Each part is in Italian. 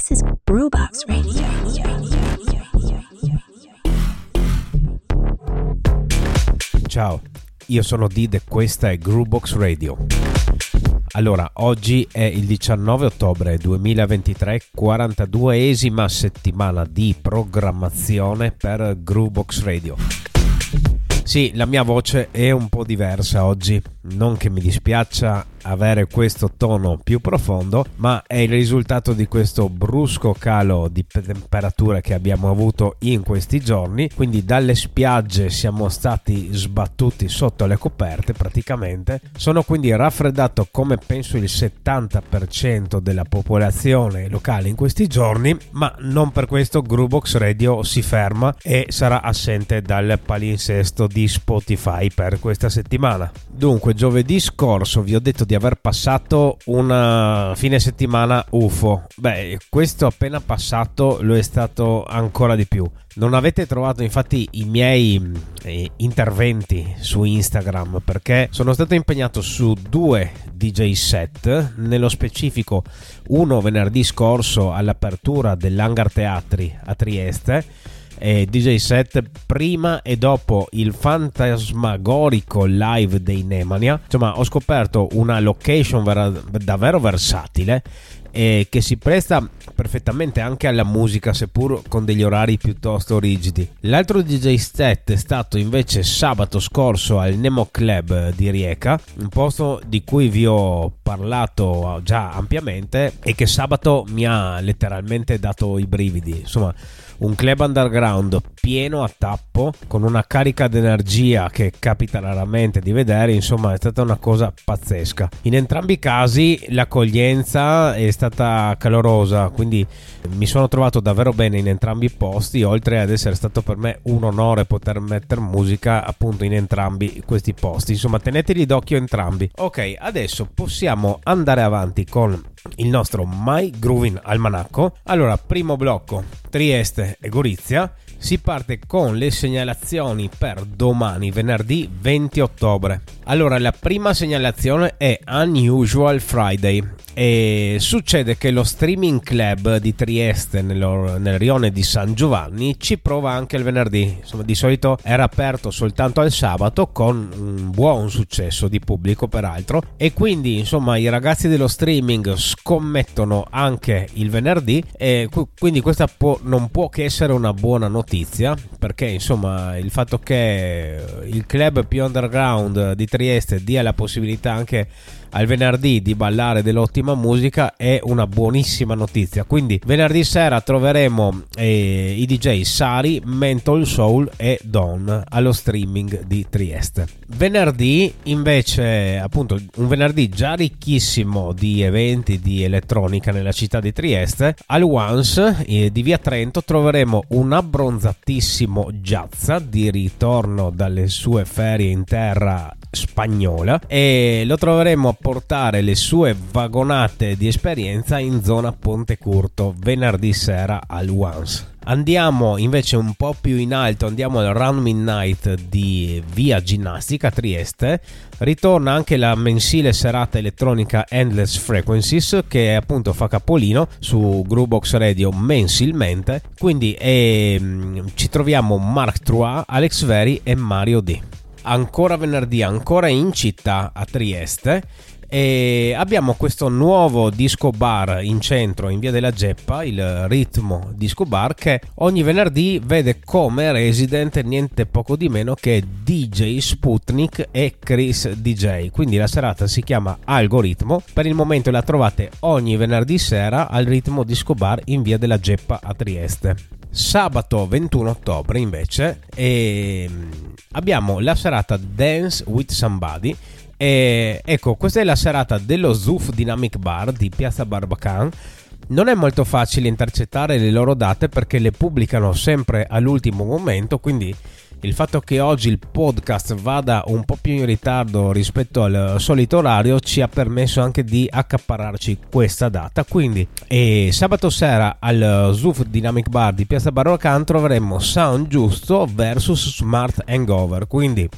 This is Brewbox Radio. Ciao, io sono Did e questa è Groovebox Radio. Allora, oggi è il 19 ottobre 2023, 42esima settimana di programmazione per Groovebox Radio. Sì, la mia voce è un po' diversa oggi, non che mi dispiaccia avere questo tono più profondo, ma è il risultato di questo brusco calo di temperature che abbiamo avuto in questi giorni. Quindi dalle spiagge siamo stati sbattuti sotto le coperte praticamente. Sono quindi raffreddato come penso il 70% della popolazione locale in questi giorni, ma non per questo Grubox Radio si ferma e sarà assente dal palinsesto di Spotify per questa settimana. Dunque, giovedì scorso vi ho detto di aver passato una fine settimana UFO. Beh, questo appena passato lo è stato ancora di più. Non avete trovato infatti i miei eh, interventi su Instagram perché sono stato impegnato su due DJ set, nello specifico uno venerdì scorso all'apertura dell'Hangar Teatri a Trieste eh, DJ set prima e dopo il fantasmagorico live dei Nemania. Insomma, ho scoperto una location vera- davvero versatile e che si presta perfettamente anche alla musica seppur con degli orari piuttosto rigidi. L'altro DJ set è stato invece sabato scorso al Nemo Club di Rieca, un posto di cui vi ho parlato già ampiamente e che sabato mi ha letteralmente dato i brividi. Insomma, un club underground pieno a tappo con una carica d'energia che capita raramente di vedere insomma è stata una cosa pazzesca. In entrambi i casi l'accoglienza è stata calorosa quindi mi sono trovato davvero bene in entrambi i posti oltre ad essere stato per me un onore poter mettere musica appunto in entrambi questi posti. Insomma teneteli d'occhio entrambi. Ok adesso possiamo andare avanti con il nostro My Groovin Almanacco. Allora, primo blocco, Trieste e Gorizia. Si parte con le segnalazioni per domani, venerdì 20 ottobre. Allora, la prima segnalazione è Unusual Friday. E succede che lo streaming club di Trieste nello, nel rione di San Giovanni ci prova anche il venerdì. Insomma, di solito era aperto soltanto al sabato con un buon successo di pubblico, peraltro. E quindi, insomma, i ragazzi dello streaming scommettono anche il venerdì. E quindi questa può, non può che essere una buona notizia perché, insomma, il fatto che il club più underground di Trieste dia la possibilità anche al venerdì di ballare dell'ottima musica è una buonissima notizia. Quindi venerdì sera troveremo eh, i DJ Sari, Mental Soul e Don allo streaming di Trieste. Venerdì invece, appunto, un venerdì già ricchissimo di eventi di elettronica nella città di Trieste. Al Once eh, di Via Trento troveremo un abbronzatissimo Giazza di ritorno dalle sue ferie in terra spagnola e lo troveremo a portare le sue vagonate di esperienza in zona Ponte Curto venerdì sera al Once. Andiamo invece un po' più in alto, andiamo al Round Midnight di Via Ginnastica Trieste. Ritorna anche la mensile serata elettronica Endless Frequencies che appunto fa capolino su Groovebox Radio mensilmente. Quindi eh, ci troviamo Mark Trois, Alex Veri e Mario D ancora venerdì, ancora in città a Trieste. E abbiamo questo nuovo disco bar in centro in via della Geppa, il Ritmo Disco Bar, che ogni venerdì vede come resident niente poco di meno che DJ Sputnik e Chris DJ. Quindi la serata si chiama Algoritmo. Per il momento la trovate ogni venerdì sera al Ritmo Disco Bar in via della Geppa a Trieste. Sabato 21 ottobre invece e abbiamo la serata Dance with Somebody. E ecco, questa è la serata dello Zoof Dynamic Bar di Piazza Barbacan. Non è molto facile intercettare le loro date perché le pubblicano sempre all'ultimo momento, quindi il fatto che oggi il podcast vada un po' più in ritardo rispetto al solito orario ci ha permesso anche di accaparrarci questa data. Quindi e sabato sera al Zoof Dynamic Bar di Piazza Barrocan troveremo Sound Giusto versus Smart Hangover. Quindi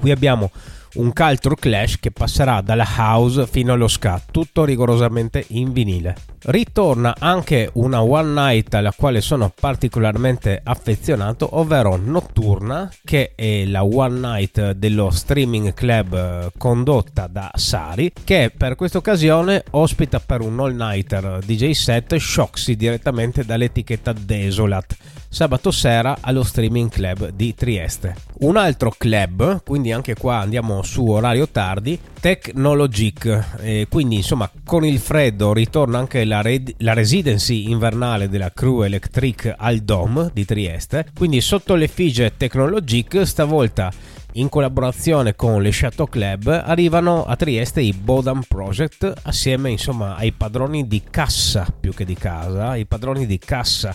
qui abbiamo un culture clash che passerà dalla house fino allo ska, tutto rigorosamente in vinile. Ritorna anche una one night alla quale sono particolarmente affezionato, ovvero Notturna, che è la one night dello streaming club eh, condotta da Sari, che per questa occasione ospita per un all-nighter DJ set Shoxy direttamente dall'etichetta Desolat sabato sera allo streaming club di Trieste. Un altro club, quindi anche qua andiamo su orario tardi, Technologic, e quindi insomma con il freddo ritorna anche la, red- la residency invernale della Crew Electric al Dome di Trieste, quindi sotto l'effigie Technologic stavolta in collaborazione con le Chateau Club arrivano a Trieste i Bodan Project assieme insomma ai padroni di cassa più che di casa, i padroni di cassa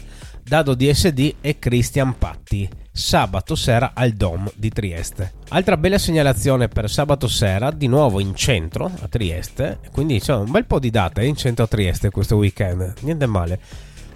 Dado DSD e Christian Patti, sabato sera al Dom di Trieste. Altra bella segnalazione per sabato sera, di nuovo in centro a Trieste, quindi c'è un bel po' di date in centro a Trieste questo weekend, niente male.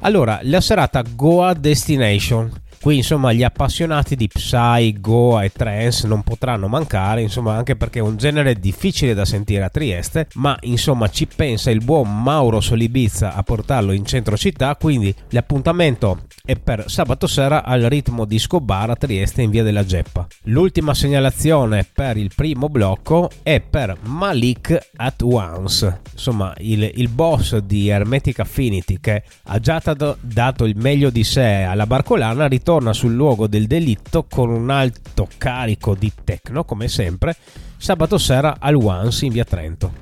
Allora, la serata Goa Destination Qui insomma gli appassionati di Psy, Goa e Trance non potranno mancare, insomma anche perché è un genere difficile da sentire a Trieste, ma insomma ci pensa il buon Mauro Solibizza a portarlo in centro città, quindi l'appuntamento è per sabato sera al ritmo di Scobar a Trieste in via della Geppa. L'ultima segnalazione per il primo blocco è per Malik at Once, insomma il, il boss di Hermetic Affinity che ha già dato il meglio di sé alla Barcolana ritorna torna sul luogo del delitto con un alto carico di techno, come sempre, sabato sera al Once in via Trento.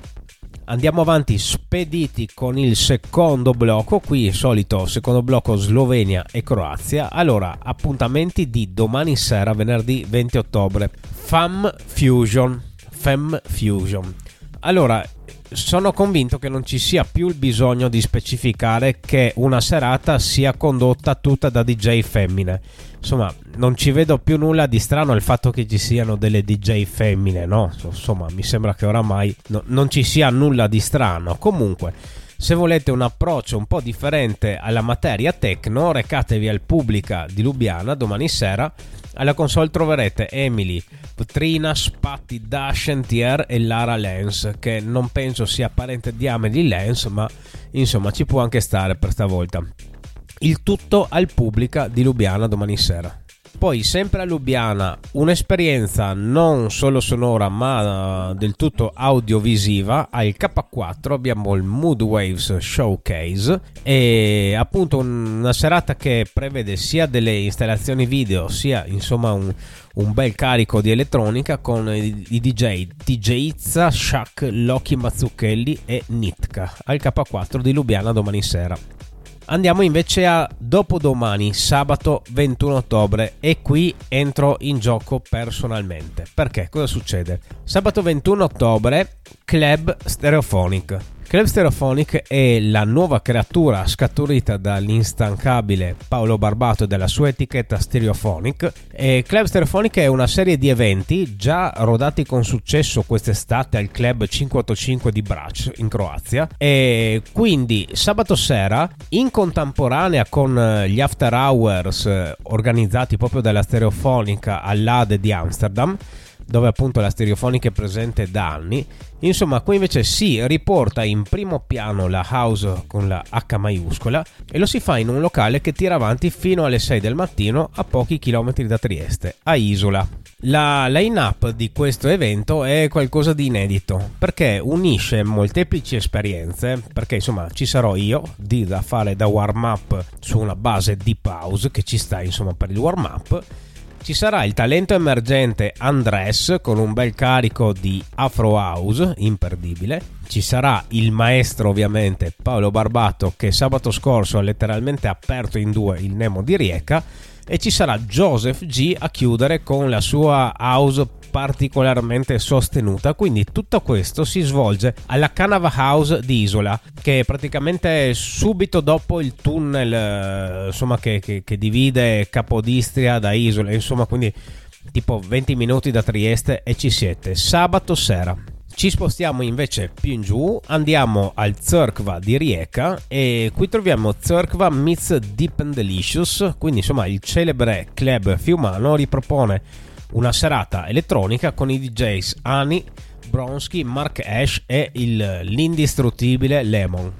Andiamo avanti spediti con il secondo blocco, qui solito secondo blocco Slovenia e Croazia. Allora, appuntamenti di domani sera, venerdì 20 ottobre. Fam Fusion. Fem Fusion. Allora, sono convinto che non ci sia più il bisogno di specificare che una serata sia condotta tutta da DJ femmine. Insomma, non ci vedo più nulla di strano il fatto che ci siano delle DJ femmine, no? Insomma, mi sembra che oramai no, non ci sia nulla di strano. Comunque, se volete un approccio un po' differente alla materia techno, recatevi al Pubblica di Lubiana domani sera alla console troverete Emily, Trina, Spatti, Dashentier e Lara Lens, che non penso sia parente di Amelie Lens, ma insomma ci può anche stare per stavolta. Il tutto al Pubblica di Lubiana domani sera. Poi, sempre a Lubiana, un'esperienza non solo sonora ma del tutto audiovisiva. Al K4 abbiamo il Mood Waves Showcase e appunto una serata che prevede sia delle installazioni video sia insomma un, un bel carico di elettronica con i, DJ TJ Izza, Shaq, Loki Mazzucchelli e Nitka al K4 di Lubiana domani sera. Andiamo invece a dopodomani, sabato 21 ottobre, e qui entro in gioco personalmente. Perché? Cosa succede? Sabato 21 ottobre, Club Stereophonic. Club Stereophonic è la nuova creatura scaturita dall'instancabile Paolo Barbato e dalla sua etichetta Stereophonic. E Club Stereophonic è una serie di eventi già rodati con successo quest'estate al Club 585 di Brac in Croazia. E quindi sabato sera, in contemporanea con gli after hours organizzati proprio dalla Stereofonica all'Ade di Amsterdam, dove appunto la stereofonica è presente da anni. Insomma, qui invece si riporta in primo piano la house con la H maiuscola e lo si fa in un locale che tira avanti fino alle 6 del mattino a pochi chilometri da Trieste, a Isola. La line-up di questo evento è qualcosa di inedito perché unisce molteplici esperienze, perché insomma ci sarò io di da fare da warm-up su una base deep house che ci sta insomma per il warm-up ci sarà il talento emergente Andres con un bel carico di Afro House, imperdibile. Ci sarà il maestro ovviamente Paolo Barbato che sabato scorso ha letteralmente aperto in due il Nemo di Rieca e ci sarà Joseph G a chiudere con la sua house particolarmente sostenuta. Quindi tutto questo si svolge alla Canava House di Isola, che è praticamente subito dopo il tunnel eh, insomma, che, che, che divide Capodistria da Isola. Insomma, quindi tipo 20 minuti da Trieste e ci siete. Sabato sera. Ci spostiamo invece più in giù, andiamo al Zerkva di Rijeka e qui troviamo Zerkva meets Deep and Delicious, quindi insomma il celebre club fiumano ripropone una serata elettronica con i DJs Ani, Bronsky, Mark Ash e il, l'indistruttibile Lemon.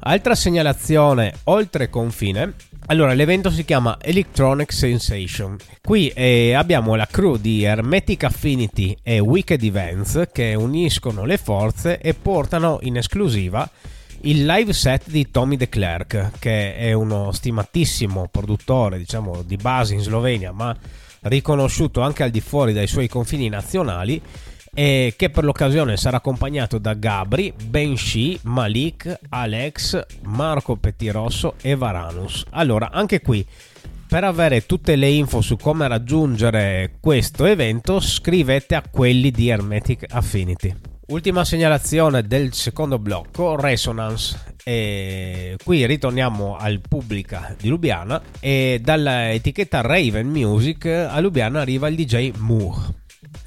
Altra segnalazione oltre confine. Allora, l'evento si chiama Electronic Sensation. Qui eh, abbiamo la crew di Hermetic Affinity e Wicked Events che uniscono le forze e portano in esclusiva il live set di Tommy De Klerk, che è uno stimatissimo produttore, diciamo, di base in Slovenia, ma riconosciuto anche al di fuori dai suoi confini nazionali e che per l'occasione sarà accompagnato da Gabri, Benshi, Malik, Alex, Marco Pettirosso e Varanus. Allora, anche qui per avere tutte le info su come raggiungere questo evento, scrivete a quelli di Hermetic Affinity. Ultima segnalazione del secondo blocco, Resonance. E qui ritorniamo al Pubblica di Lubiana e dall'etichetta Raven Music a Lubiana arriva il DJ Moore.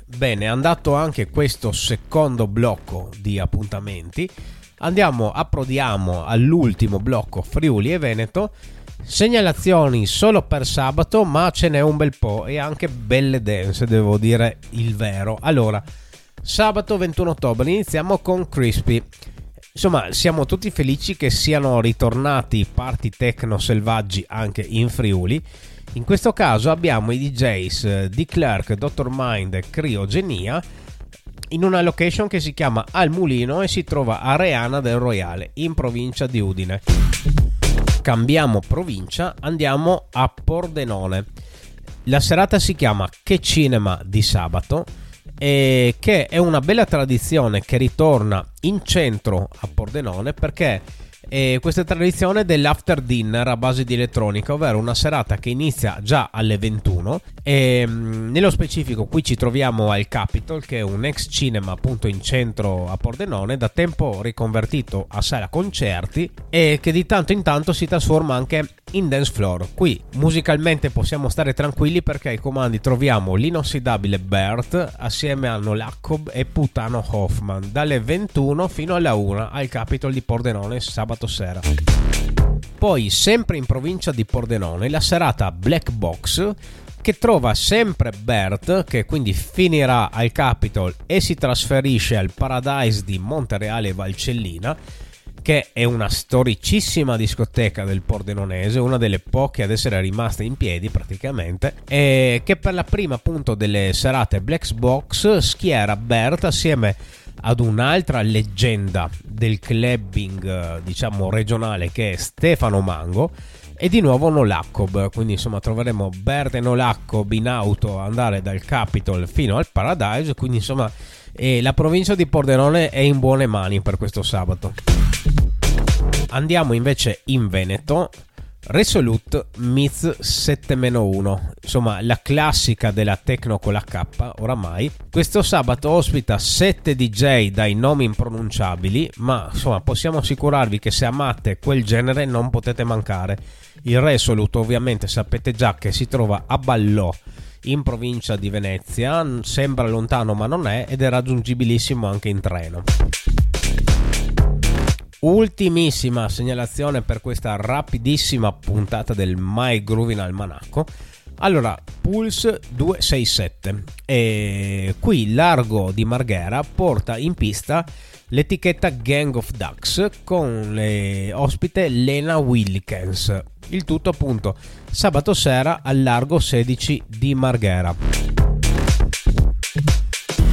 Bene, andato anche questo secondo blocco di appuntamenti. Andiamo, approdiamo all'ultimo blocco Friuli e Veneto. Segnalazioni solo per sabato, ma ce n'è un bel po' e anche belle dance, devo dire il vero. Allora, Sabato 21 ottobre iniziamo con Crispy. Insomma, siamo tutti felici che siano ritornati party techno selvaggi anche in Friuli. In questo caso abbiamo i DJs eh, di Clerk, Dr. Mind e Criogenia in una location che si chiama Al Mulino e si trova a Reana del Royale, in provincia di Udine. Cambiamo provincia, andiamo a Pordenone. La serata si chiama Che Cinema di sabato e che è una bella tradizione che ritorna in centro a Pordenone perché e questa tradizione dell'after dinner a base di elettronica, ovvero una serata che inizia già alle 21 e mm, nello specifico qui ci troviamo al Capitol che è un ex cinema appunto in centro a Pordenone, da tempo riconvertito a sala concerti e che di tanto in tanto si trasforma anche in dance floor. Qui musicalmente possiamo stare tranquilli perché ai comandi troviamo l'inossidabile Bert assieme a Nolakob e Putano Hoffman dalle 21 fino alla 1 al Capitol di Pordenone sabato sabato sera. Poi, sempre in provincia di Pordenone, la serata Black Box che trova sempre Bert, che quindi finirà al Capitol e si trasferisce al Paradise di Montereale Valcellina, che è una storicissima discoteca del Pordenonese, una delle poche ad essere rimaste in piedi praticamente, e che per la prima appunto delle serate Black Box schiera Bert assieme ad un'altra leggenda del clubbing diciamo regionale che è Stefano Mango e di nuovo Nolakob quindi insomma troveremo Bert e Nolakob in auto andare dal Capitol fino al Paradise. Quindi insomma eh, la provincia di Pordenone è in buone mani per questo sabato andiamo invece in Veneto Resolute Myth 7-1, insomma la classica della techno con la K oramai. Questo sabato ospita 7 DJ dai nomi impronunciabili, ma insomma possiamo assicurarvi che se amate quel genere non potete mancare. Il Resolute ovviamente sapete già che si trova a Ballò in provincia di Venezia, sembra lontano ma non è ed è raggiungibilissimo anche in treno. Ultimissima segnalazione per questa rapidissima puntata del My Groovin Almanacco. Allora, Pulse 267 e qui Largo di Marghera porta in pista l'etichetta Gang of Ducks con le ospite Lena Wilkins. Il tutto appunto sabato sera al Largo 16 di Marghera.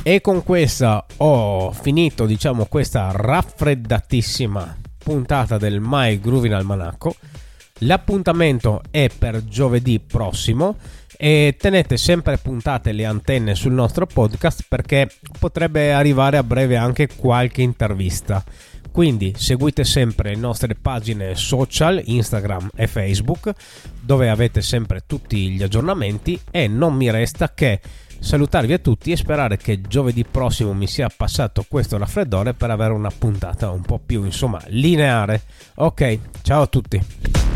E con questa ho finito, diciamo, questa raffreddatissima puntata del My Groovin Almanacco. L'appuntamento è per giovedì prossimo e tenete sempre puntate le antenne sul nostro podcast perché potrebbe arrivare a breve anche qualche intervista. Quindi seguite sempre le nostre pagine social, Instagram e Facebook, dove avete sempre tutti gli aggiornamenti e non mi resta che salutarvi a tutti e sperare che giovedì prossimo mi sia passato questo raffreddore per avere una puntata un po' più insomma lineare. Ok, ciao a tutti.